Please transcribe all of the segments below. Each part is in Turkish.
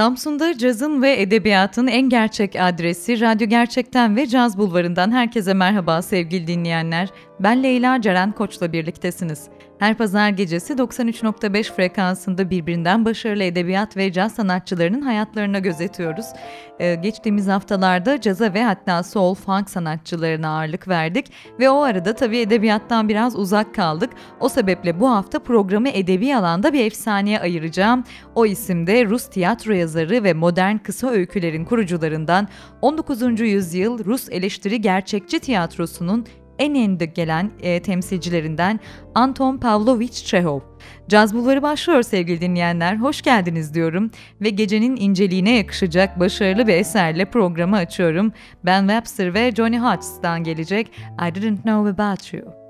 Samsun'da cazın ve edebiyatın en gerçek adresi Radyo Gerçek'ten ve Caz Bulvarı'ndan herkese merhaba sevgili dinleyenler. Ben Leyla Ceren Koç'la birliktesiniz. Her pazar gecesi 93.5 frekansında birbirinden başarılı edebiyat ve caz sanatçılarının hayatlarına gözetiyoruz. Ee, geçtiğimiz haftalarda caza ve hatta soul, funk sanatçılarına ağırlık verdik ve o arada tabii edebiyattan biraz uzak kaldık. O sebeple bu hafta programı edebi alanda bir efsaneye ayıracağım. O isim de Rus tiyatro yazarı ve modern kısa öykülerin kurucularından 19. yüzyıl Rus eleştiri gerçekçi tiyatrosunun en önde gelen e, temsilcilerinden Anton Pavlovich Chekhov. Caz Bulvarı başlıyor sevgili dinleyenler. Hoş geldiniz diyorum ve gecenin inceliğine yakışacak başarılı bir eserle programı açıyorum. Ben Webster ve Johnny Hodges'tan gelecek I Didn't Know About You.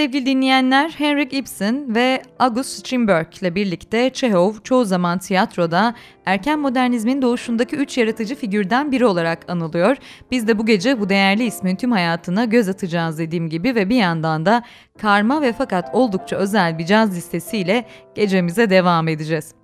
Sevgili dinleyenler, Henrik Ibsen ve August Strindberg ile birlikte Çehov çoğu zaman tiyatroda erken modernizmin doğuşundaki üç yaratıcı figürden biri olarak anılıyor. Biz de bu gece bu değerli ismin tüm hayatına göz atacağız dediğim gibi ve bir yandan da karma ve fakat oldukça özel bir caz listesiyle gecemize devam edeceğiz.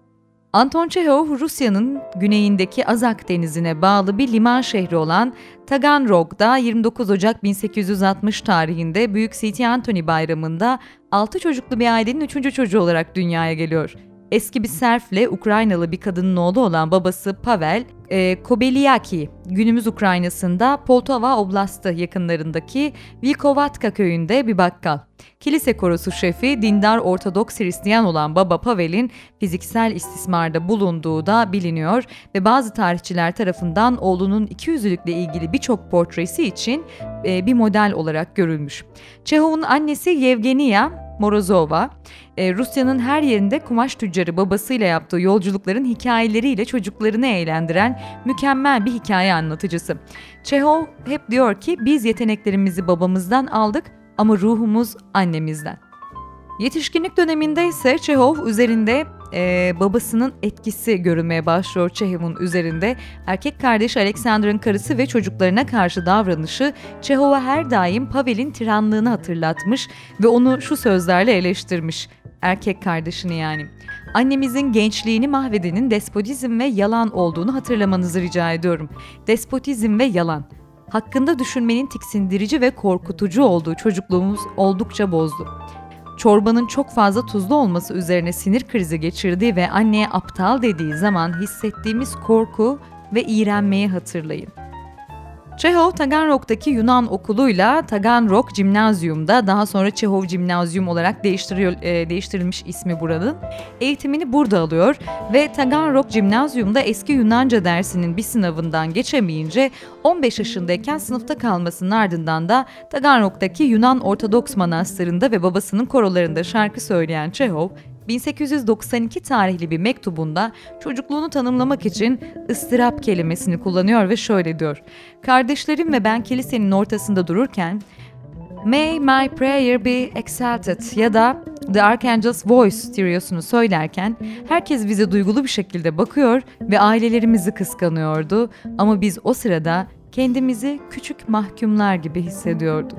Anton Çehov, Rusya'nın güneyindeki Azak denizine bağlı bir liman şehri olan Taganrog'da 29 Ocak 1860 tarihinde Büyük City Anthony Bayramı'nda 6 çocuklu bir ailenin 3. çocuğu olarak dünyaya geliyor. Eski bir serfle Ukraynalı bir kadının oğlu olan babası Pavel e, Kobeliaki, günümüz Ukrayna'sında Poltava Oblastı yakınlarındaki Vilkovatka köyünde bir bakkal. Kilise korosu şefi dindar Ortodoks Hristiyan olan Baba Pavel'in fiziksel istismarda bulunduğu da biliniyor ve bazı tarihçiler tarafından oğlunun ikiyüzlülükle ilgili birçok portresi için e, bir model olarak görülmüş. Çehov'un annesi Yevgenia Morozova, e, Rusya'nın her yerinde kumaş tüccarı babasıyla yaptığı yolculukların hikayeleriyle çocuklarını eğlendiren mükemmel bir hikaye anlatıcısı. Çehov hep diyor ki biz yeteneklerimizi babamızdan aldık ama ruhumuz annemizden. Yetişkinlik döneminde ise Çehov üzerinde e, babasının etkisi görülmeye başlıyor Çehov'un üzerinde. Erkek kardeş Alexander'ın karısı ve çocuklarına karşı davranışı Çehov'a her daim Pavel'in tiranlığını hatırlatmış ve onu şu sözlerle eleştirmiş. Erkek kardeşini yani. Annemizin gençliğini mahvedenin despotizm ve yalan olduğunu hatırlamanızı rica ediyorum. Despotizm ve yalan. Hakkında düşünmenin tiksindirici ve korkutucu olduğu çocukluğumuz oldukça bozdu çorbanın çok fazla tuzlu olması üzerine sinir krizi geçirdiği ve anneye aptal dediği zaman hissettiğimiz korku ve iğrenmeyi hatırlayın. Çehov Taganrog'daki Yunan okuluyla Taganrog Cimnazyum'da daha sonra Çehov Cimnazyum olarak e, değiştirilmiş ismi buranın. Eğitimini burada alıyor ve Taganrog Cimnazyum'da eski Yunanca dersinin bir sınavından geçemeyince 15 yaşındayken sınıfta kalmasının ardından da Taganrog'daki Yunan Ortodoks Manastırı'nda ve babasının korolarında şarkı söyleyen Çehov 1892 tarihli bir mektubunda çocukluğunu tanımlamak için ıstırap kelimesini kullanıyor ve şöyle diyor. Kardeşlerim ve ben kilisenin ortasında dururken May my prayer be exalted ya da The Archangel's Voice stereosunu söylerken herkes bize duygulu bir şekilde bakıyor ve ailelerimizi kıskanıyordu ama biz o sırada kendimizi küçük mahkumlar gibi hissediyorduk.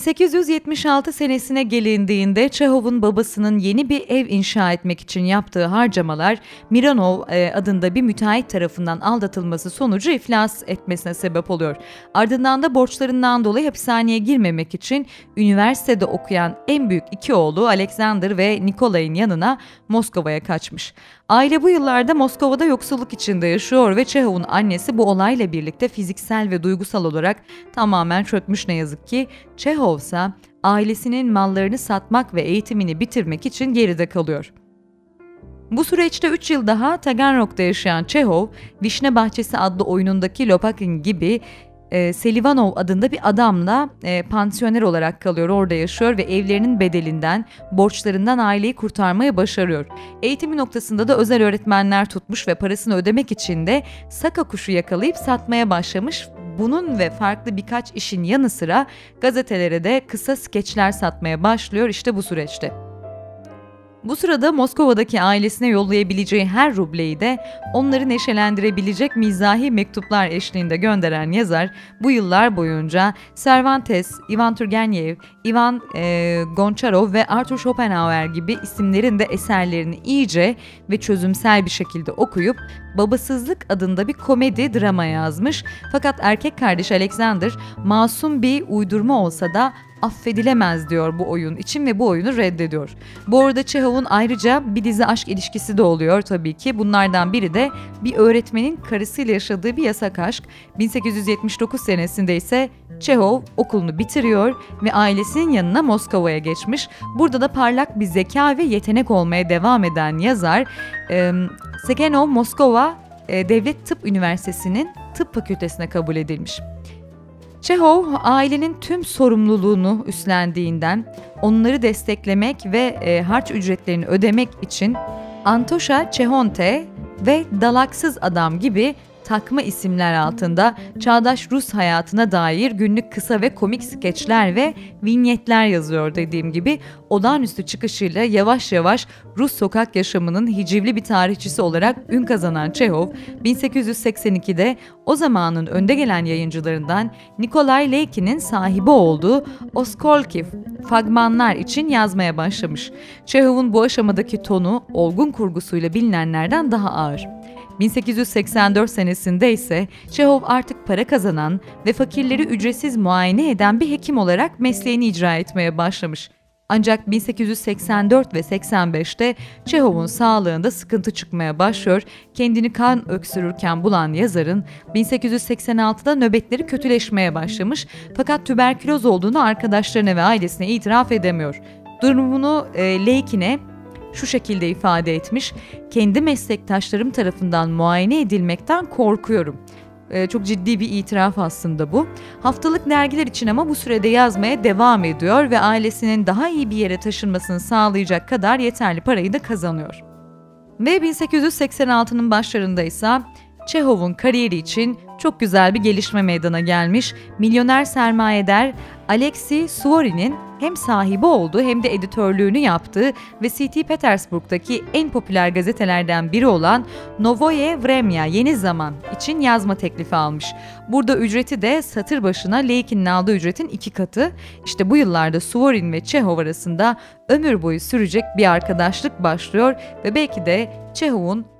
1876 senesine gelindiğinde Çehov'un babasının yeni bir ev inşa etmek için yaptığı harcamalar Miranov e, adında bir müteahhit tarafından aldatılması sonucu iflas etmesine sebep oluyor. Ardından da borçlarından dolayı hapishaneye girmemek için üniversitede okuyan en büyük iki oğlu Alexander ve Nikolay'ın yanına Moskova'ya kaçmış. Aile bu yıllarda Moskova'da yoksulluk içinde yaşıyor ve Çehov'un annesi bu olayla birlikte fiziksel ve duygusal olarak tamamen çökmüş ne yazık ki. Çehov ise ailesinin mallarını satmak ve eğitimini bitirmek için geride kalıyor. Bu süreçte 3 yıl daha Taganrog'da yaşayan Çehov, Vişne Bahçesi adlı oyunundaki Lopakin gibi e, Selivanov adında bir adamla e, pansiyoner olarak kalıyor, orada yaşıyor ve evlerinin bedelinden, borçlarından aileyi kurtarmayı başarıyor. Eğitimi noktasında da özel öğretmenler tutmuş ve parasını ödemek için de saka kuşu yakalayıp satmaya başlamış. Bunun ve farklı birkaç işin yanı sıra gazetelere de kısa skeçler satmaya başlıyor işte bu süreçte. Bu sırada Moskova'daki ailesine yollayabileceği her rubleyi de onları neşelendirebilecek mizahi mektuplar eşliğinde gönderen yazar bu yıllar boyunca Cervantes, Ivan Turgenev, Ivan e, Goncharov ve Arthur Schopenhauer gibi isimlerin de eserlerini iyice ve çözümsel bir şekilde okuyup Babasızlık adında bir komedi drama yazmış. Fakat erkek kardeş Alexander masum bir uydurma olsa da affedilemez diyor bu oyun için ve bu oyunu reddediyor. Bu arada Çehov'un ayrıca bir dizi aşk ilişkisi de oluyor tabii ki. Bunlardan biri de bir öğretmenin karısıyla yaşadığı bir yasak aşk. 1879 senesinde ise Çehov okulunu bitiriyor ve ailesinin yanına Moskova'ya geçmiş. Burada da parlak bir zeka ve yetenek olmaya devam eden yazar e, Sekenov Moskova e, Devlet Tıp Üniversitesi'nin tıp fakültesine kabul edilmiş. Çehov ailenin tüm sorumluluğunu üstlendiğinden onları desteklemek ve e, harç ücretlerini ödemek için Antosha Çehonte ve Dalaksız Adam gibi takma isimler altında çağdaş Rus hayatına dair günlük kısa ve komik skeçler ve vinyetler yazıyor dediğim gibi olağanüstü çıkışıyla yavaş yavaş Rus sokak yaşamının hicivli bir tarihçisi olarak ün kazanan Çehov, 1882'de o zamanın önde gelen yayıncılarından Nikolay Leykin'in sahibi olduğu Oskolkiv fragmanlar için yazmaya başlamış. Çehov'un bu aşamadaki tonu olgun kurgusuyla bilinenlerden daha ağır. 1884 senesinde ise Çehov artık para kazanan ve fakirleri ücretsiz muayene eden bir hekim olarak mesleğini icra etmeye başlamış. Ancak 1884 ve 85'te Çehov'un sağlığında sıkıntı çıkmaya başlıyor. Kendini kan öksürürken bulan yazarın 1886'da nöbetleri kötüleşmeye başlamış fakat tüberküloz olduğunu arkadaşlarına ve ailesine itiraf edemiyor. Durumunu e, Leykin'e şu şekilde ifade etmiş. Kendi meslektaşlarım tarafından muayene edilmekten korkuyorum. Ee, çok ciddi bir itiraf aslında bu. Haftalık dergiler için ama bu sürede yazmaya devam ediyor ve ailesinin daha iyi bir yere taşınmasını sağlayacak kadar yeterli parayı da kazanıyor. Ve 1886'nın başlarında ise Çehov'un kariyeri için çok güzel bir gelişme meydana gelmiş. Milyoner sermayeder Alexei Suvorin'in hem sahibi olduğu hem de editörlüğünü yaptığı ve St. Petersburg'daki en popüler gazetelerden biri olan Novoye Vremya Yeni Zaman için yazma teklifi almış. Burada ücreti de satır başına Leikin'in aldığı ücretin iki katı. İşte bu yıllarda Suvorin ve Çehov arasında ömür boyu sürecek bir arkadaşlık başlıyor ve belki de Çehov'un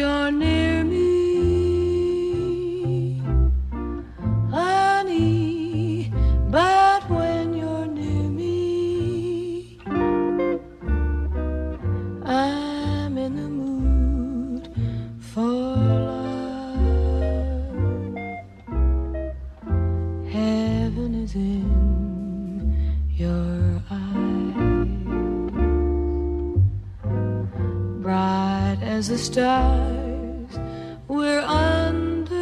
as the stars we're under.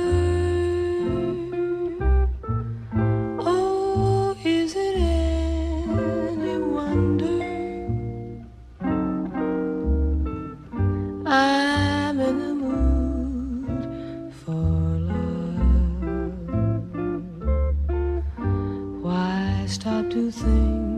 Oh, is it any wonder I'm in the mood for love? Why stop to think?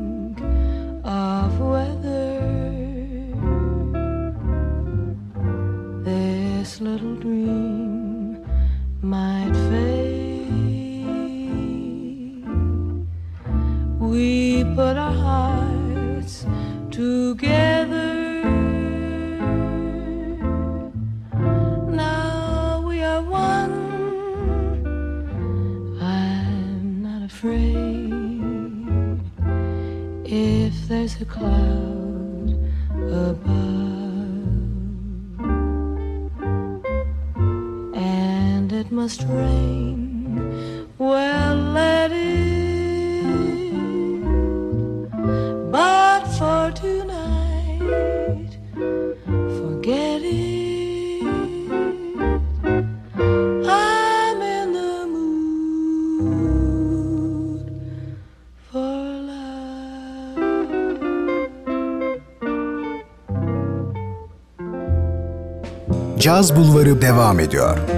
Must rain. Well, let it. But for tonight, forget it. I'm in the mood for love. Caz Bulvarı devam ediyor.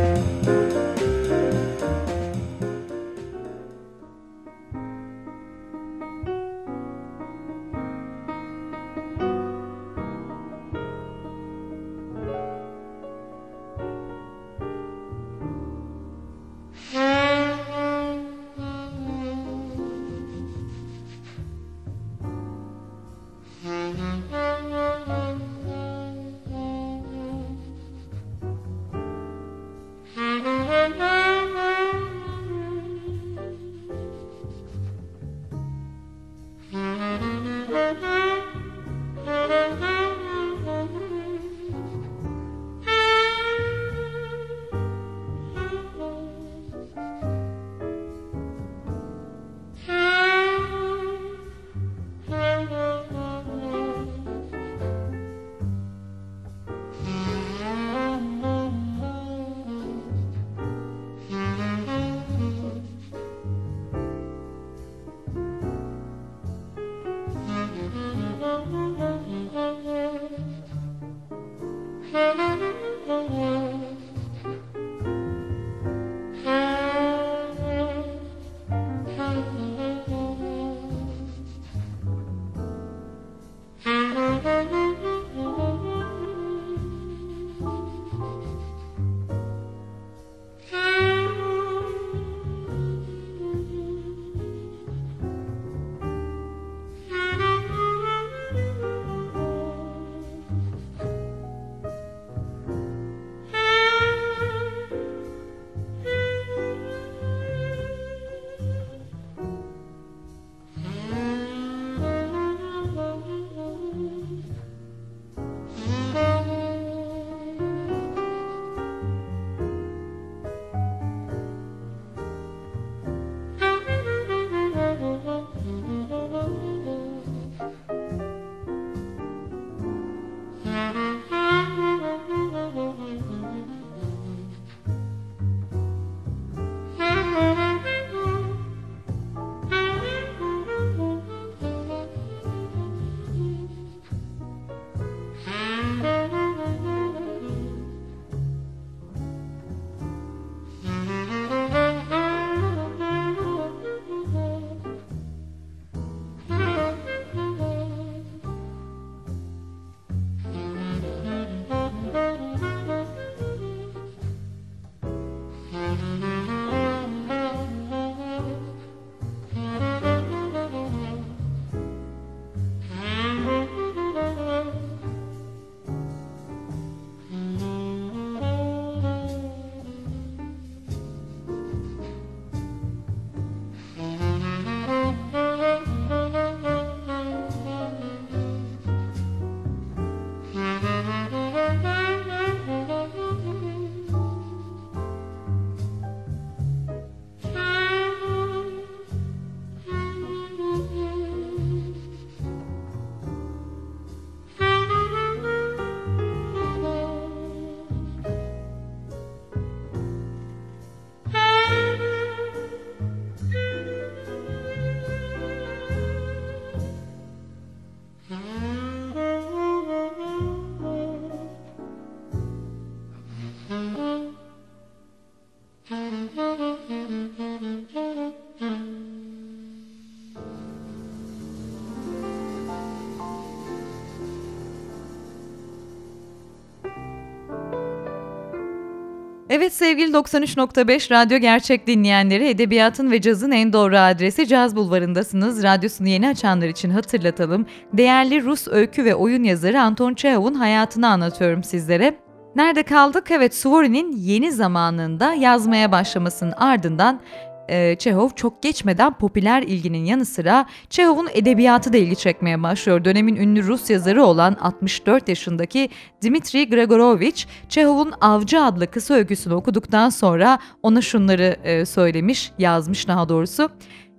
Evet sevgili 93.5 Radyo Gerçek dinleyenleri edebiyatın ve cazın en doğru adresi Caz Bulvarı'ndasınız. Radyosunu yeni açanlar için hatırlatalım. Değerli Rus öykü ve oyun yazarı Anton Çehov'un hayatını anlatıyorum sizlere. Nerede kaldık? Evet Suvorin'in yeni zamanında yazmaya başlamasının ardından e, Çehov çok geçmeden popüler ilginin yanı sıra Çehov'un edebiyatı da ilgi çekmeye başlıyor. Dönemin ünlü Rus yazarı olan 64 yaşındaki Dmitri Gregorovich, Çehov'un Avcı adlı kısa öyküsünü okuduktan sonra ona şunları e, söylemiş, yazmış daha doğrusu.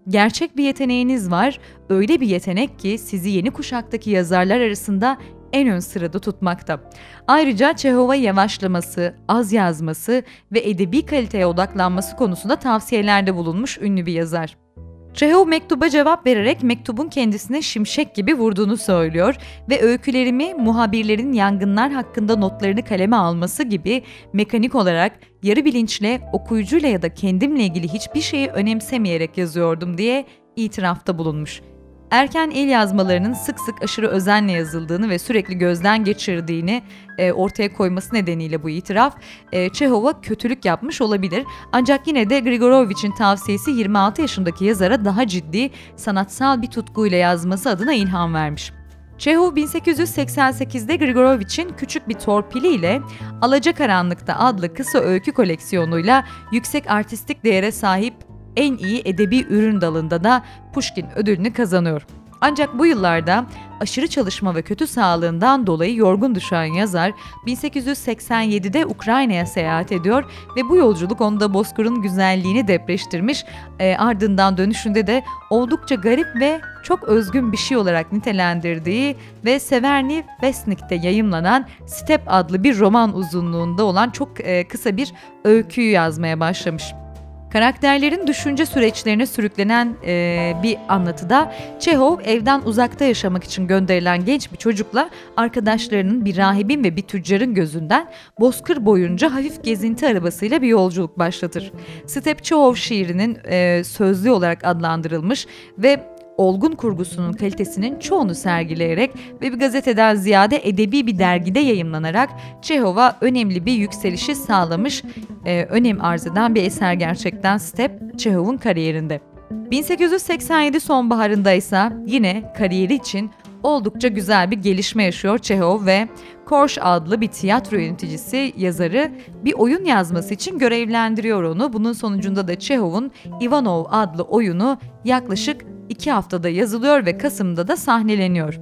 Gerçek bir yeteneğiniz var. Öyle bir yetenek ki sizi yeni kuşaktaki yazarlar arasında en ön sırada tutmakta. Ayrıca Çehova yavaşlaması, az yazması ve edebi kaliteye odaklanması konusunda tavsiyelerde bulunmuş ünlü bir yazar. Çehov mektuba cevap vererek mektubun kendisine şimşek gibi vurduğunu söylüyor ve öykülerimi muhabirlerin yangınlar hakkında notlarını kaleme alması gibi mekanik olarak yarı bilinçle okuyucuyla ya da kendimle ilgili hiçbir şeyi önemsemeyerek yazıyordum diye itirafta bulunmuş erken el yazmalarının sık sık aşırı özenle yazıldığını ve sürekli gözden geçirdiğini e, ortaya koyması nedeniyle bu itiraf e, Çehov'a kötülük yapmış olabilir. Ancak yine de Grigorovich'in tavsiyesi 26 yaşındaki yazara daha ciddi sanatsal bir tutkuyla yazması adına ilham vermiş. Çehov 1888'de Grigorovich'in küçük bir torpiliyle Alacakaranlık'ta adlı kısa öykü koleksiyonuyla yüksek artistik değere sahip en iyi edebi ürün dalında da Pushkin ödülünü kazanıyor. Ancak bu yıllarda aşırı çalışma ve kötü sağlığından dolayı yorgun düşen yazar 1887'de Ukrayna'ya seyahat ediyor ve bu yolculuk onda Bozkır'ın güzelliğini depreştirmiş. E, ardından dönüşünde de oldukça garip ve çok özgün bir şey olarak nitelendirdiği ve Severny Vesnik'te yayımlanan Step adlı bir roman uzunluğunda olan çok e, kısa bir öyküyü yazmaya başlamış. Karakterlerin düşünce süreçlerine sürüklenen e, bir anlatıda Çehov evden uzakta yaşamak için gönderilen genç bir çocukla arkadaşlarının bir rahibin ve bir tüccarın gözünden bozkır boyunca hafif gezinti arabasıyla bir yolculuk başlatır. Step Çehov şiirinin e, sözlü olarak adlandırılmış ve olgun kurgusunun kalitesinin çoğunu sergileyerek ve bir gazeteden ziyade edebi bir dergide yayımlanarak Çehov'a önemli bir yükselişi sağlamış, e, önem arz eden bir eser gerçekten Step Çehov'un kariyerinde. 1887 sonbaharında ise yine kariyeri için oldukça güzel bir gelişme yaşıyor Çehov ve Korş adlı bir tiyatro yöneticisi yazarı bir oyun yazması için görevlendiriyor onu. Bunun sonucunda da Çehov'un Ivanov adlı oyunu yaklaşık iki haftada yazılıyor ve Kasım'da da sahneleniyor.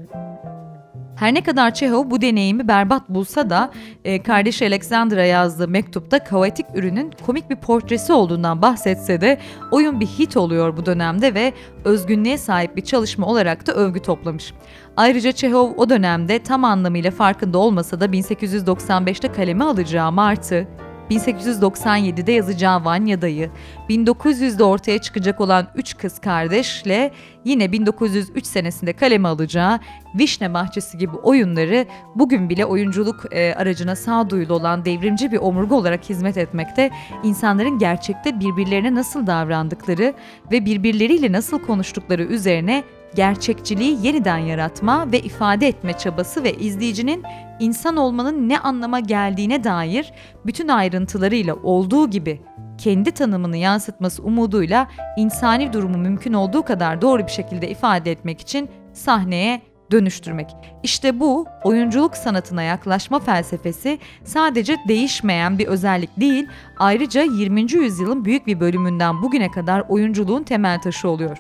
Her ne kadar Çehov bu deneyimi berbat bulsa da e, kardeşi Alexandra yazdığı mektupta kaotik ürünün komik bir portresi olduğundan bahsetse de oyun bir hit oluyor bu dönemde ve özgünlüğe sahip bir çalışma olarak da övgü toplamış. Ayrıca Çehov o dönemde tam anlamıyla farkında olmasa da 1895'te kaleme alacağı Martı, 1897'de yazacağı Vanya'dayı, 1900'de ortaya çıkacak olan Üç Kız Kardeş'le yine 1903 senesinde kaleme alacağı Vişne Bahçesi gibi oyunları bugün bile oyunculuk e, aracına sağduyulu olan devrimci bir omurga olarak hizmet etmekte, insanların gerçekte birbirlerine nasıl davrandıkları ve birbirleriyle nasıl konuştukları üzerine gerçekçiliği yeniden yaratma ve ifade etme çabası ve izleyicinin insan olmanın ne anlama geldiğine dair bütün ayrıntılarıyla olduğu gibi kendi tanımını yansıtması umuduyla insani durumu mümkün olduğu kadar doğru bir şekilde ifade etmek için sahneye dönüştürmek. İşte bu oyunculuk sanatına yaklaşma felsefesi sadece değişmeyen bir özellik değil, ayrıca 20. yüzyılın büyük bir bölümünden bugüne kadar oyunculuğun temel taşı oluyor.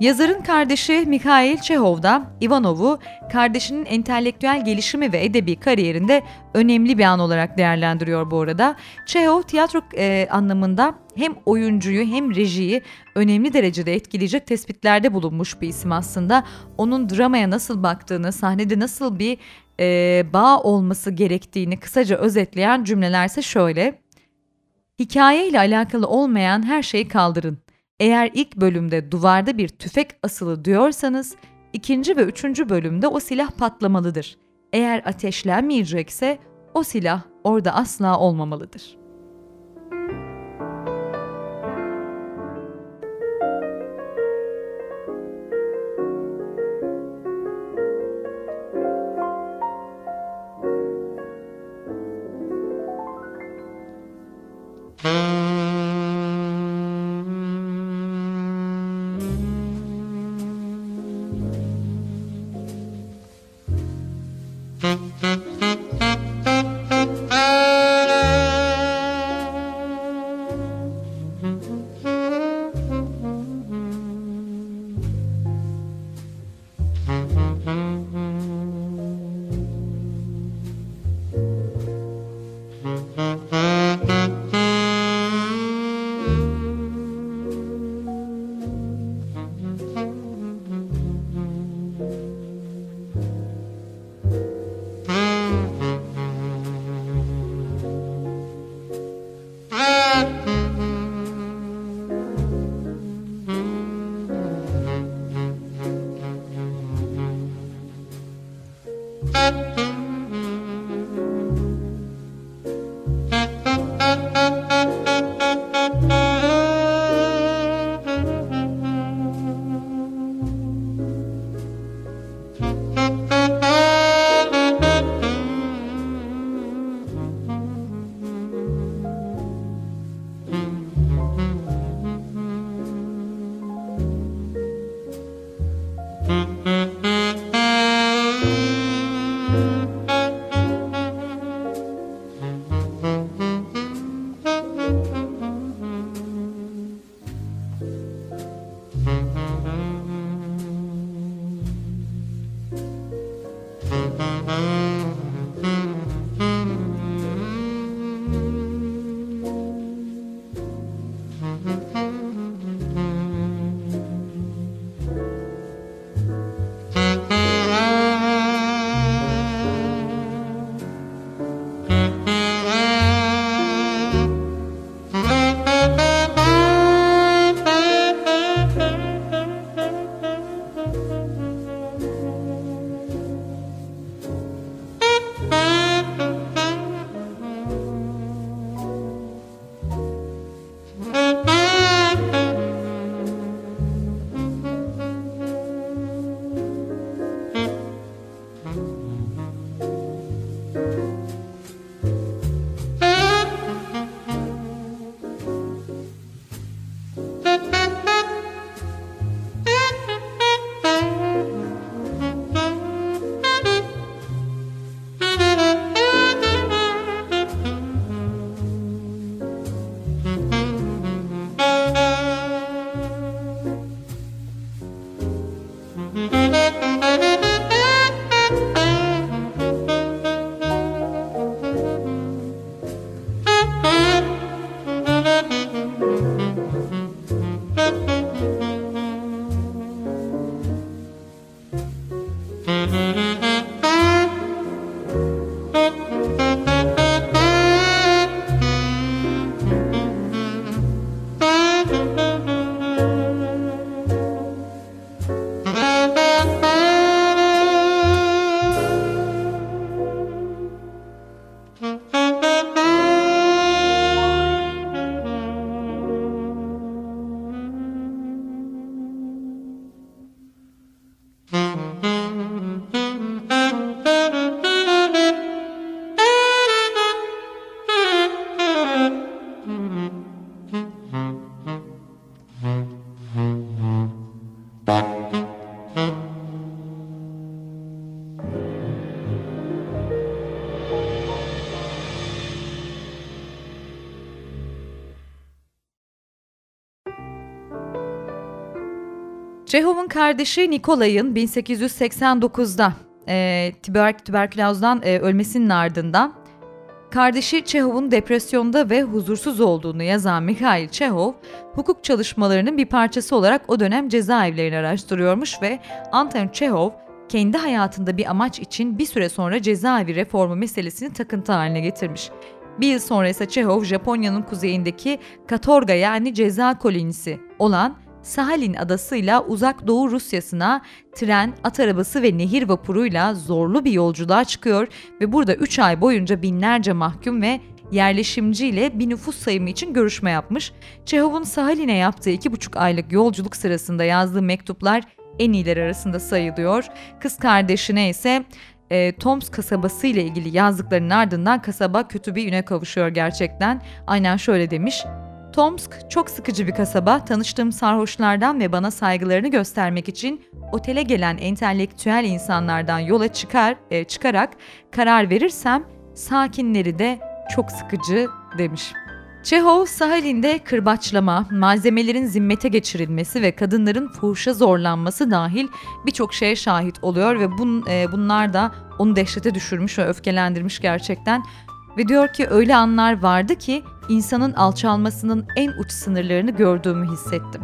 Yazarın kardeşi Mikhail Çehov da Ivanov'u kardeşinin entelektüel gelişimi ve edebi kariyerinde önemli bir an olarak değerlendiriyor bu arada. Çehov tiyatro e, anlamında hem oyuncuyu hem rejiyi önemli derecede etkileyecek tespitlerde bulunmuş bir isim aslında. Onun dramaya nasıl baktığını, sahnede nasıl bir e, bağ olması gerektiğini kısaca özetleyen cümlelerse şöyle. Hikaye ile alakalı olmayan her şeyi kaldırın. Eğer ilk bölümde duvarda bir tüfek asılı diyorsanız, ikinci ve üçüncü bölümde o silah patlamalıdır. Eğer ateşlenmeyecekse o silah orada asla olmamalıdır. Çehov'un kardeşi Nikolay'ın 1889'da e, tüber, tüberkülozdan e, ölmesinin ardından kardeşi Çehov'un depresyonda ve huzursuz olduğunu yazan Mikhail Çehov, hukuk çalışmalarının bir parçası olarak o dönem cezaevlerini araştırıyormuş ve Anton Çehov kendi hayatında bir amaç için bir süre sonra cezaevi reformu meselesini takıntı haline getirmiş. Bir yıl sonra ise Çehov, Japonya'nın kuzeyindeki Katorga yani ceza kolonisi olan Sahalin adasıyla uzak doğu Rusyasına tren, at arabası ve nehir vapuruyla zorlu bir yolculuğa çıkıyor ve burada 3 ay boyunca binlerce mahkum ve yerleşimciyle bir nüfus sayımı için görüşme yapmış. Çehov'un Sahalin'e yaptığı 2,5 aylık yolculuk sırasında yazdığı mektuplar en iyiler arasında sayılıyor. Kız kardeşine ise e, Toms kasabası ile ilgili yazdıklarının ardından kasaba kötü bir üne kavuşuyor gerçekten. Aynen şöyle demiş. Tomsk çok sıkıcı bir kasaba. Tanıştığım sarhoşlardan ve bana saygılarını göstermek için otele gelen entelektüel insanlardan yola çıkar e, çıkarak karar verirsem sakinleri de çok sıkıcı demiş. Çehov, Sahalin'de kırbaçlama, malzemelerin zimmete geçirilmesi ve kadınların fuhuşa zorlanması dahil birçok şeye şahit oluyor ve bun, e, bunlar da onu dehşete düşürmüş ve öfkelendirmiş gerçekten. Ve diyor ki öyle anlar vardı ki insanın alçalmasının en uç sınırlarını gördüğümü hissettim.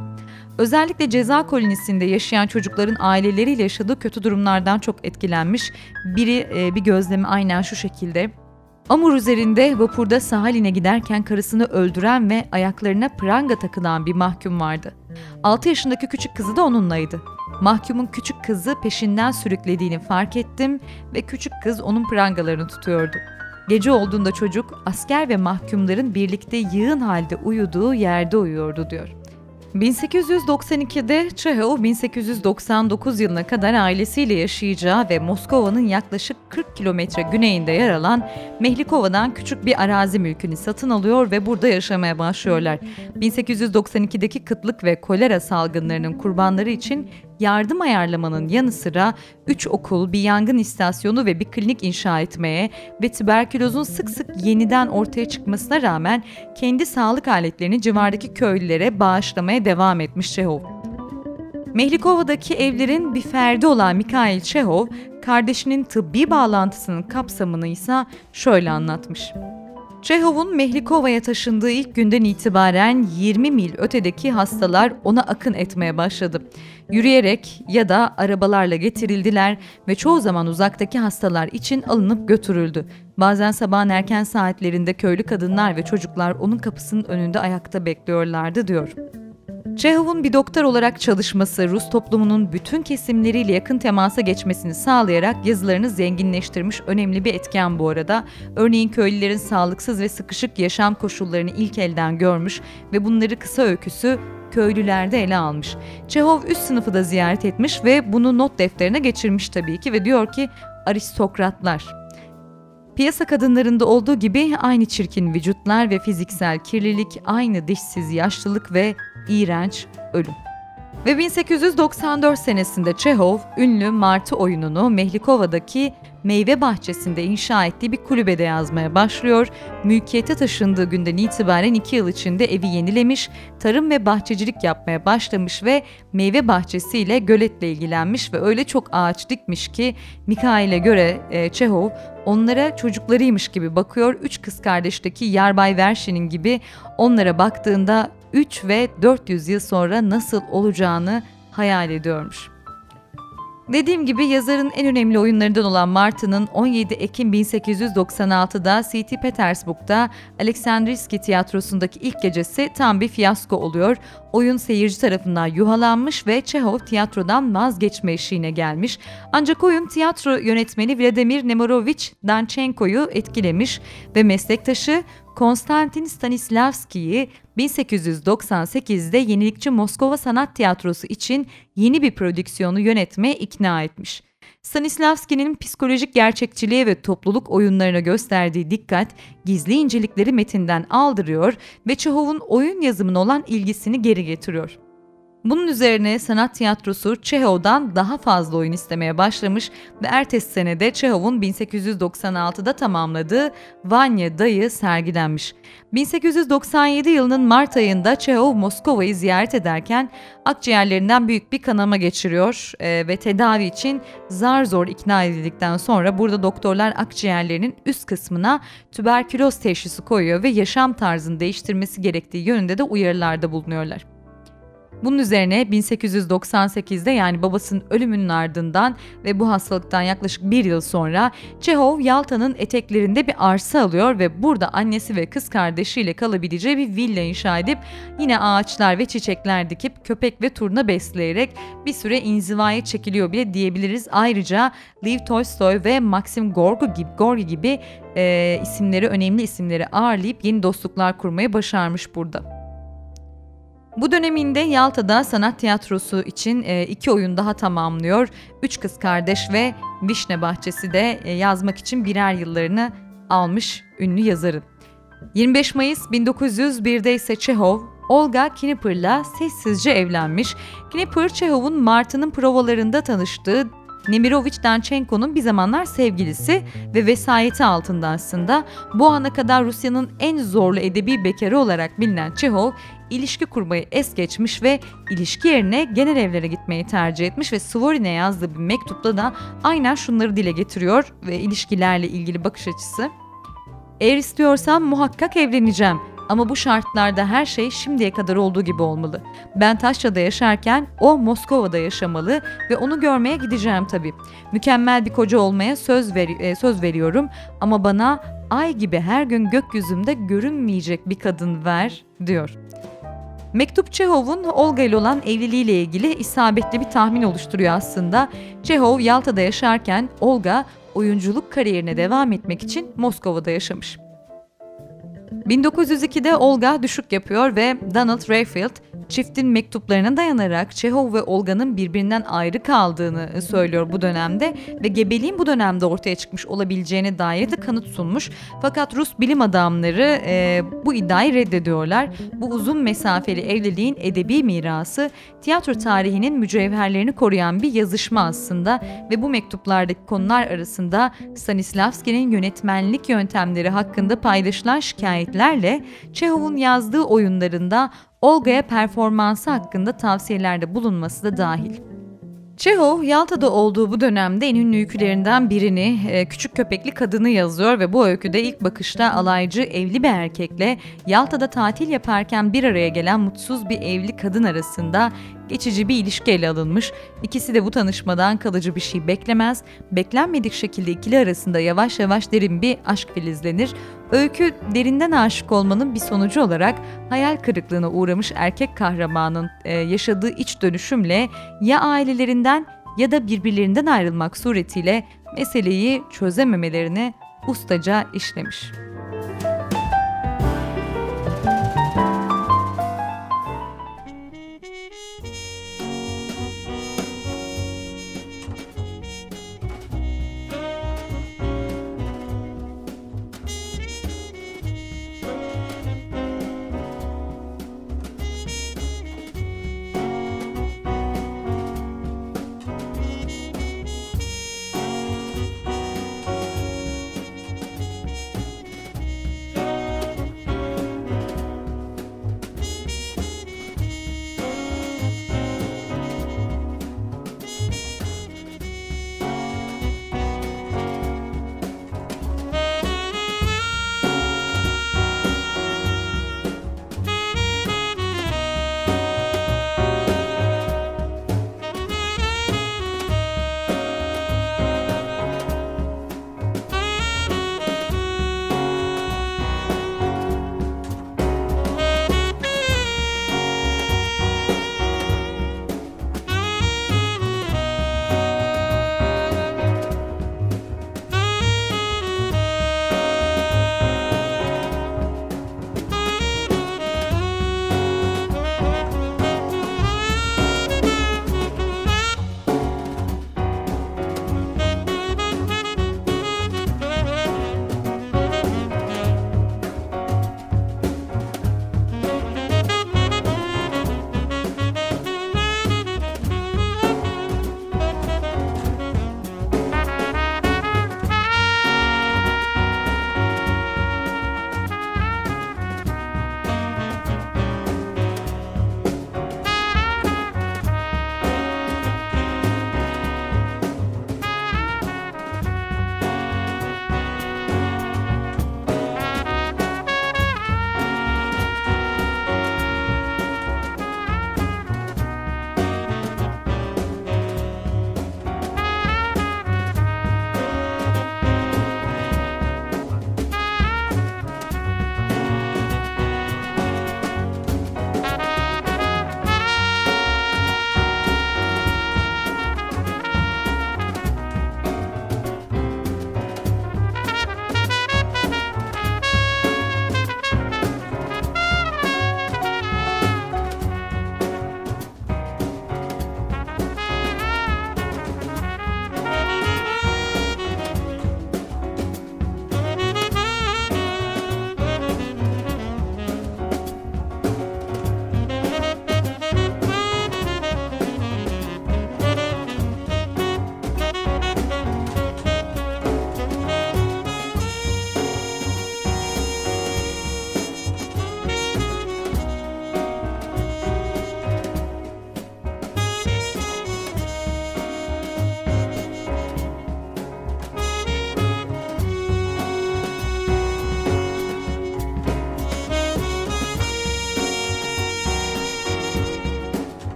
Özellikle ceza kolonisinde yaşayan çocukların aileleriyle yaşadığı kötü durumlardan çok etkilenmiş. Biri e, bir gözlemi aynen şu şekilde. Amur üzerinde vapurda Sahalin'e giderken karısını öldüren ve ayaklarına pranga takılan bir mahkum vardı. 6 yaşındaki küçük kızı da onunlaydı. Mahkumun küçük kızı peşinden sürüklediğini fark ettim ve küçük kız onun prangalarını tutuyordu. Gece olduğunda çocuk asker ve mahkumların birlikte yığın halde uyuduğu yerde uyuyordu diyor. 1892'de Çehov 1899 yılına kadar ailesiyle yaşayacağı ve Moskova'nın yaklaşık 40 kilometre güneyinde yer alan Mehlikova'dan küçük bir arazi mülkünü satın alıyor ve burada yaşamaya başlıyorlar. 1892'deki kıtlık ve kolera salgınlarının kurbanları için yardım ayarlamanın yanı sıra 3 okul, bir yangın istasyonu ve bir klinik inşa etmeye ve tüberkülozun sık sık yeniden ortaya çıkmasına rağmen kendi sağlık aletlerini civardaki köylülere bağışlamaya devam etmiş Çehov. Mehlikova'daki evlerin bir ferdi olan Mikhail Çehov, kardeşinin tıbbi bağlantısının kapsamını ise şöyle anlatmış. Çehov'un Mehlikova'ya taşındığı ilk günden itibaren 20 mil ötedeki hastalar ona akın etmeye başladı. Yürüyerek ya da arabalarla getirildiler ve çoğu zaman uzaktaki hastalar için alınıp götürüldü. Bazen sabahın erken saatlerinde köylü kadınlar ve çocuklar onun kapısının önünde ayakta bekliyorlardı diyor. Çehov'un bir doktor olarak çalışması Rus toplumunun bütün kesimleriyle yakın temasa geçmesini sağlayarak yazılarını zenginleştirmiş önemli bir etken bu arada. Örneğin köylülerin sağlıksız ve sıkışık yaşam koşullarını ilk elden görmüş ve bunları kısa öyküsü köylülerde ele almış. Çehov üst sınıfı da ziyaret etmiş ve bunu not defterine geçirmiş tabii ki ve diyor ki aristokratlar. Piyasa kadınlarında olduğu gibi aynı çirkin vücutlar ve fiziksel kirlilik, aynı dişsiz yaşlılık ve iğrenç ölüm. Ve 1894 senesinde Çehov, ünlü Martı oyununu Mehlikova'daki meyve bahçesinde inşa ettiği bir kulübede yazmaya başlıyor. Mülkiyete taşındığı günden itibaren iki yıl içinde evi yenilemiş, tarım ve bahçecilik yapmaya başlamış ve meyve bahçesiyle göletle ilgilenmiş ve öyle çok ağaç dikmiş ki Mikhail'e göre e, Çehov onlara çocuklarıymış gibi bakıyor. Üç kız kardeşteki Yarbay Verşin'in gibi onlara baktığında 3 ve 400 yıl sonra nasıl olacağını hayal ediyormuş. Dediğim gibi yazarın en önemli oyunlarından olan Martı'nın 17 Ekim 1896'da St. Petersburg'da Aleksandriski tiyatrosundaki ilk gecesi tam bir fiyasko oluyor. Oyun seyirci tarafından yuhalanmış ve Çehov tiyatrodan vazgeçme eşiğine gelmiş. Ancak oyun tiyatro yönetmeni Vladimir Nemirovich Danchenko'yu etkilemiş ve meslektaşı Konstantin Stanislavski'yi 1898'de yenilikçi Moskova Sanat Tiyatrosu için yeni bir prodüksiyonu yönetmeye ikna etmiş. Stanislavski'nin psikolojik gerçekçiliğe ve topluluk oyunlarına gösterdiği dikkat gizli incelikleri metinden aldırıyor ve Çehov'un oyun yazımına olan ilgisini geri getiriyor. Bunun üzerine sanat tiyatrosu Çehov'dan daha fazla oyun istemeye başlamış ve ertesi senede Çehov'un 1896'da tamamladığı Vanya Dayı sergilenmiş. 1897 yılının Mart ayında Çehov Moskova'yı ziyaret ederken akciğerlerinden büyük bir kanama geçiriyor e, ve tedavi için zar zor ikna edildikten sonra burada doktorlar akciğerlerinin üst kısmına tüberküloz teşhisi koyuyor ve yaşam tarzını değiştirmesi gerektiği yönünde de uyarılarda bulunuyorlar. Bunun üzerine 1898'de yani babasının ölümünün ardından ve bu hastalıktan yaklaşık bir yıl sonra Çehov Yalta'nın eteklerinde bir arsa alıyor ve burada annesi ve kız kardeşiyle kalabileceği bir villa inşa edip yine ağaçlar ve çiçekler dikip köpek ve turna besleyerek bir süre inzivaya çekiliyor bile diyebiliriz. Ayrıca Lev Tolstoy ve Maxim Gorki gibi, Gorki gibi e, isimleri önemli isimleri ağırlayıp yeni dostluklar kurmayı başarmış burada. Bu döneminde Yalta'da sanat tiyatrosu için e, iki oyun daha tamamlıyor. Üç Kız Kardeş ve Vişne Bahçesi de e, yazmak için birer yıllarını almış ünlü yazarın. 25 Mayıs 1901'de ise Çehov, Olga Knipper'la sessizce evlenmiş. Knipper, Çehov'un Martı'nın provalarında tanıştığı Nemirovich Danchenko'nun bir zamanlar sevgilisi ve vesayeti altında aslında. Bu ana kadar Rusya'nın en zorlu edebi bekarı olarak bilinen Çehov, ilişki kurmayı es geçmiş ve ilişki yerine genel evlere gitmeyi tercih etmiş ve Svorin'e yazdığı bir mektupta da aynen şunları dile getiriyor ve ilişkilerle ilgili bakış açısı. Eğer istiyorsam muhakkak evleneceğim ama bu şartlarda her şey şimdiye kadar olduğu gibi olmalı. Ben Taşra'da yaşarken o Moskova'da yaşamalı ve onu görmeye gideceğim tabii. Mükemmel bir koca olmaya söz ver e, söz veriyorum ama bana ay gibi her gün gökyüzümde görünmeyecek bir kadın ver diyor. Mektup Çehov'un Olga ile olan evliliğiyle ilgili isabetli bir tahmin oluşturuyor aslında. Çehov Yalta'da yaşarken Olga oyunculuk kariyerine devam etmek için Moskova'da yaşamış. 1902'de Olga düşük yapıyor ve Donald Rayfield Çiftin mektuplarına dayanarak Çehov ve Olga'nın birbirinden ayrı kaldığını söylüyor bu dönemde ve gebeliğin bu dönemde ortaya çıkmış olabileceğine dair de kanıt sunmuş. Fakat Rus bilim adamları e, bu iddiayı reddediyorlar. Bu uzun mesafeli evliliğin edebi mirası tiyatro tarihinin mücevherlerini koruyan bir yazışma aslında ve bu mektuplardaki konular arasında Stanislavski'nin yönetmenlik yöntemleri hakkında paylaşılan şikayetlerle Çehov'un yazdığı oyunlarında Olga'ya performansı hakkında tavsiyelerde bulunması da dahil. Çehov, Yalta'da olduğu bu dönemde en ünlü öykülerinden birini, e, Küçük Köpekli Kadını yazıyor ve bu öyküde ilk bakışta alaycı evli bir erkekle Yalta'da tatil yaparken bir araya gelen mutsuz bir evli kadın arasında geçici bir ilişki ele alınmış. İkisi de bu tanışmadan kalıcı bir şey beklemez. Beklenmedik şekilde ikili arasında yavaş yavaş derin bir aşk filizlenir. Öykü derinden aşık olmanın bir sonucu olarak hayal kırıklığına uğramış erkek kahramanın e, yaşadığı iç dönüşümle ya ailelerinden ya da birbirlerinden ayrılmak suretiyle meseleyi çözememelerini ustaca işlemiş.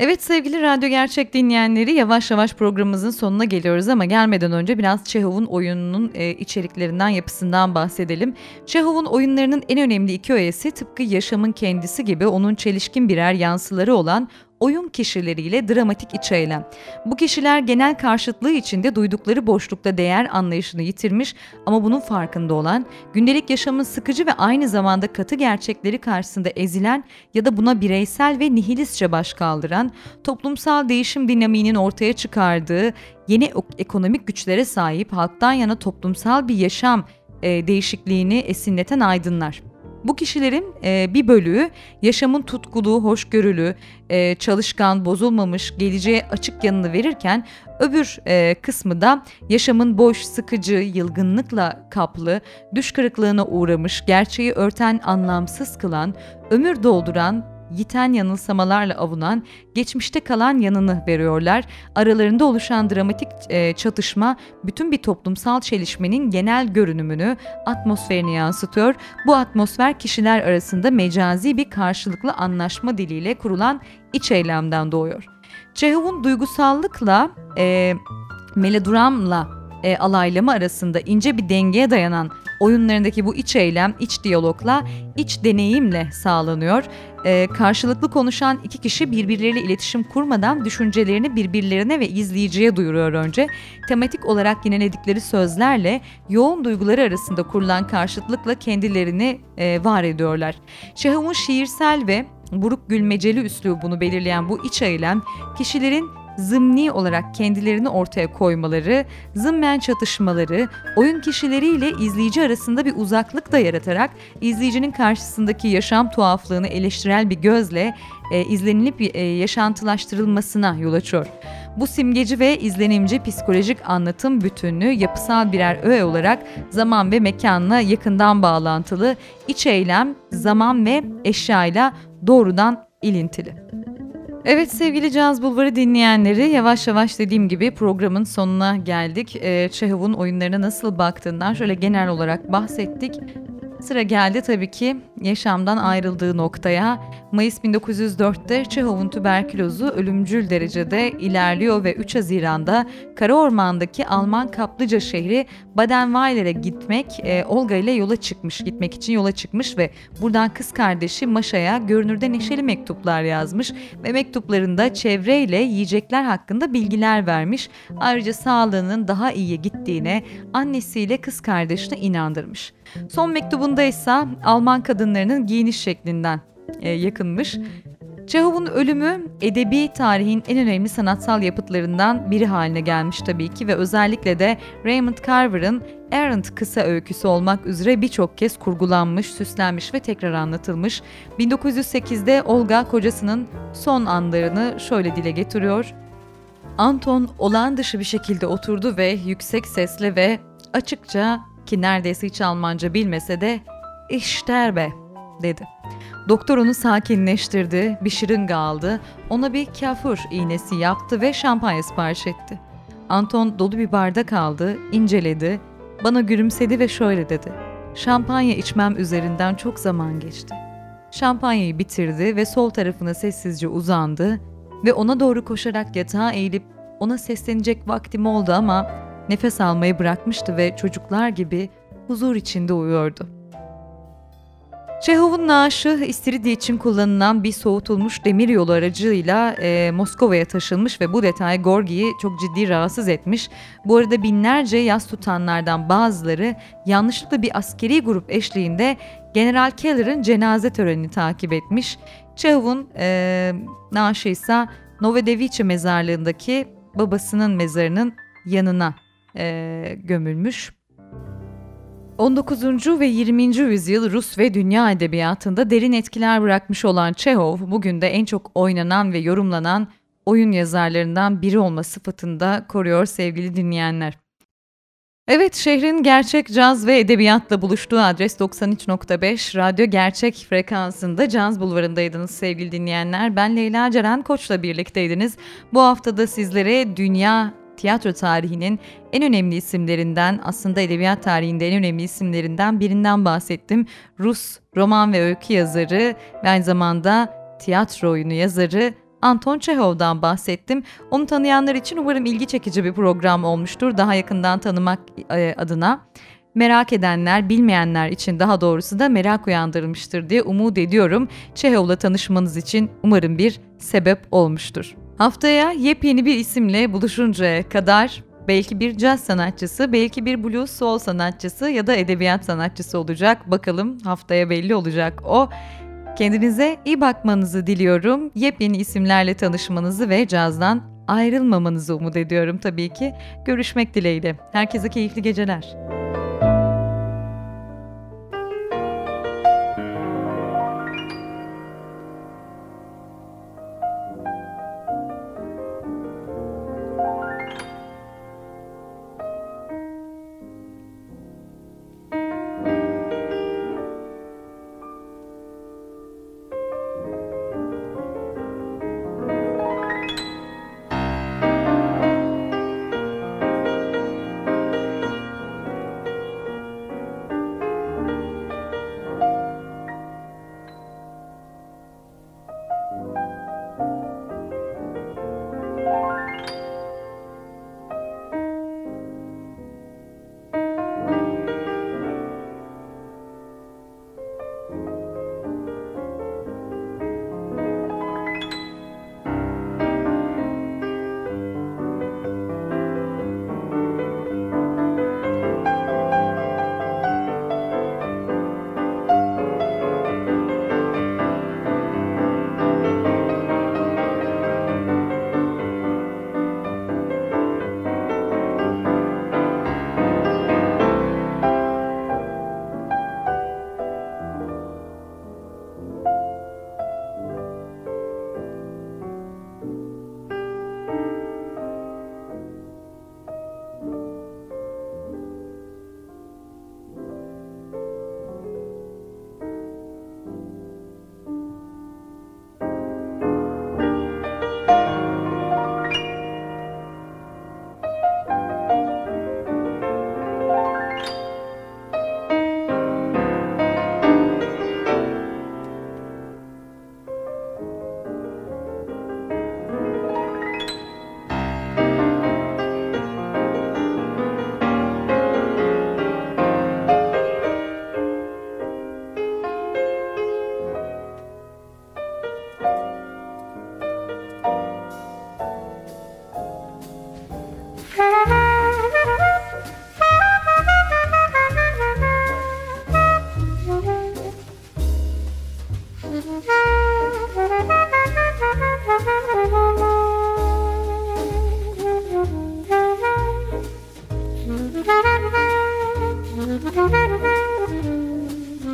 Evet sevgili radyo gerçek dinleyenleri yavaş yavaş programımızın sonuna geliyoruz ama gelmeden önce biraz Çehov'un oyununun e, içeriklerinden yapısından bahsedelim. Çehov'un oyunlarının en önemli iki öğesi tıpkı yaşamın kendisi gibi onun çelişkin birer yansıları olan oyun kişileriyle dramatik iç eylem. Bu kişiler genel karşıtlığı içinde duydukları boşlukta değer anlayışını yitirmiş ama bunun farkında olan, gündelik yaşamın sıkıcı ve aynı zamanda katı gerçekleri karşısında ezilen ya da buna bireysel ve nihilistçe baş kaldıran, toplumsal değişim dinamiğinin ortaya çıkardığı yeni ekonomik güçlere sahip halktan yana toplumsal bir yaşam e, değişikliğini esinleten aydınlar. Bu kişilerin e, bir bölüğü yaşamın tutkulu, hoşgörülü, e, çalışkan, bozulmamış, geleceğe açık yanını verirken öbür e, kısmı da yaşamın boş, sıkıcı, yılgınlıkla kaplı, düş kırıklığına uğramış, gerçeği örten, anlamsız kılan, ömür dolduran, yiten yanılsamalarla avunan, geçmişte kalan yanını veriyorlar. Aralarında oluşan dramatik e, çatışma bütün bir toplumsal çelişmenin genel görünümünü, atmosferini yansıtıyor. Bu atmosfer kişiler arasında mecazi bir karşılıklı anlaşma diliyle kurulan iç eylemden doğuyor. Çehov'un duygusallıkla, e, melodramla e, alaylama arasında ince bir dengeye dayanan oyunlarındaki bu iç eylem, iç diyalogla, iç deneyimle sağlanıyor. E, karşılıklı konuşan iki kişi birbirleriyle iletişim kurmadan düşüncelerini birbirlerine ve izleyiciye duyuruyor önce. Tematik olarak yineledikleri sözlerle yoğun duyguları arasında kurulan karşıtlıkla kendilerini e, var ediyorlar. Şahov'un şiirsel ve buruk gülmeceli üslubunu belirleyen bu iç eylem kişilerin zımni olarak kendilerini ortaya koymaları, zımmen çatışmaları, oyun kişileriyle izleyici arasında bir uzaklık da yaratarak izleyicinin karşısındaki yaşam tuhaflığını eleştirel bir gözle e, izlenilip e, yaşantılaştırılmasına yol açıyor. Bu simgeci ve izlenimci psikolojik anlatım bütünlüğü yapısal birer öğe olarak zaman ve mekanla yakından bağlantılı, iç eylem, zaman ve eşyayla doğrudan ilintili. Evet sevgili Caz Bulvarı dinleyenleri yavaş yavaş dediğim gibi programın sonuna geldik. Ee, Çehov'un oyunlarına nasıl baktığından şöyle genel olarak bahsettik. Sıra geldi tabii ki yaşamdan ayrıldığı noktaya. Mayıs 1904'te Çehov'un tüberkülozu ölümcül derecede ilerliyor ve 3 Haziran'da Kara Orman'daki Alman kaplıca şehri Badenweiler'e gitmek, e, Olga ile yola çıkmış, gitmek için yola çıkmış ve buradan kız kardeşi Maşa'ya görünürde neşeli mektuplar yazmış ve mektuplarında çevreyle yiyecekler hakkında bilgiler vermiş. Ayrıca sağlığının daha iyi gittiğine annesiyle kız kardeşine inandırmış. Son mektubunda ise Alman kadınlarının giyiniş şeklinden e, yakınmış. Çehov'un ölümü edebi tarihin en önemli sanatsal yapıtlarından biri haline gelmiş tabii ki ve özellikle de Raymond Carver'ın Errant kısa öyküsü olmak üzere birçok kez kurgulanmış, süslenmiş ve tekrar anlatılmış. 1908'de Olga kocasının son anlarını şöyle dile getiriyor. Anton olağan dışı bir şekilde oturdu ve yüksek sesle ve açıkça ki neredeyse hiç Almanca bilmese de işterbe dedi. Doktor onu sakinleştirdi, bir şırınga aldı, ona bir kafur iğnesi yaptı ve şampanya sipariş etti. Anton dolu bir bardak aldı, inceledi, bana gülümsedi ve şöyle dedi. Şampanya içmem üzerinden çok zaman geçti. Şampanyayı bitirdi ve sol tarafına sessizce uzandı ve ona doğru koşarak yatağa eğilip ona seslenecek vaktim oldu ama nefes almayı bırakmıştı ve çocuklar gibi huzur içinde uyuyordu. Çehov'un naaşı İstiridye için kullanılan bir soğutulmuş demir yolu aracıyla e, Moskova'ya taşınmış ve bu detay Gorgi'yi çok ciddi rahatsız etmiş. Bu arada binlerce yas tutanlardan bazıları yanlışlıkla bir askeri grup eşliğinde General Keller'ın cenaze törenini takip etmiş. Çehov'un e, naaşı ise Novodevice mezarlığındaki babasının mezarının yanına e, gömülmüş. 19. ve 20. yüzyıl Rus ve dünya edebiyatında derin etkiler bırakmış olan Çehov, bugün de en çok oynanan ve yorumlanan oyun yazarlarından biri olma sıfatında koruyor sevgili dinleyenler. Evet, şehrin gerçek caz ve edebiyatla buluştuğu adres 93.5 Radyo Gerçek frekansında Caz Bulvarı'ndaydınız sevgili dinleyenler. Ben Leyla Ceren Koç'la birlikteydiniz. Bu haftada sizlere dünya tiyatro tarihinin en önemli isimlerinden, aslında edebiyat tarihinde en önemli isimlerinden birinden bahsettim. Rus roman ve öykü yazarı ve aynı zamanda tiyatro oyunu yazarı Anton Çehov'dan bahsettim. Onu tanıyanlar için umarım ilgi çekici bir program olmuştur. Daha yakından tanımak e, adına merak edenler, bilmeyenler için daha doğrusu da merak uyandırmıştır diye umut ediyorum. Çehov'la tanışmanız için umarım bir sebep olmuştur. Haftaya yepyeni bir isimle buluşuncaya kadar belki bir caz sanatçısı, belki bir blues soul sanatçısı ya da edebiyat sanatçısı olacak. Bakalım haftaya belli olacak o. Kendinize iyi bakmanızı diliyorum. Yepyeni isimlerle tanışmanızı ve cazdan ayrılmamanızı umut ediyorum tabii ki. Görüşmek dileğiyle. Herkese keyifli geceler.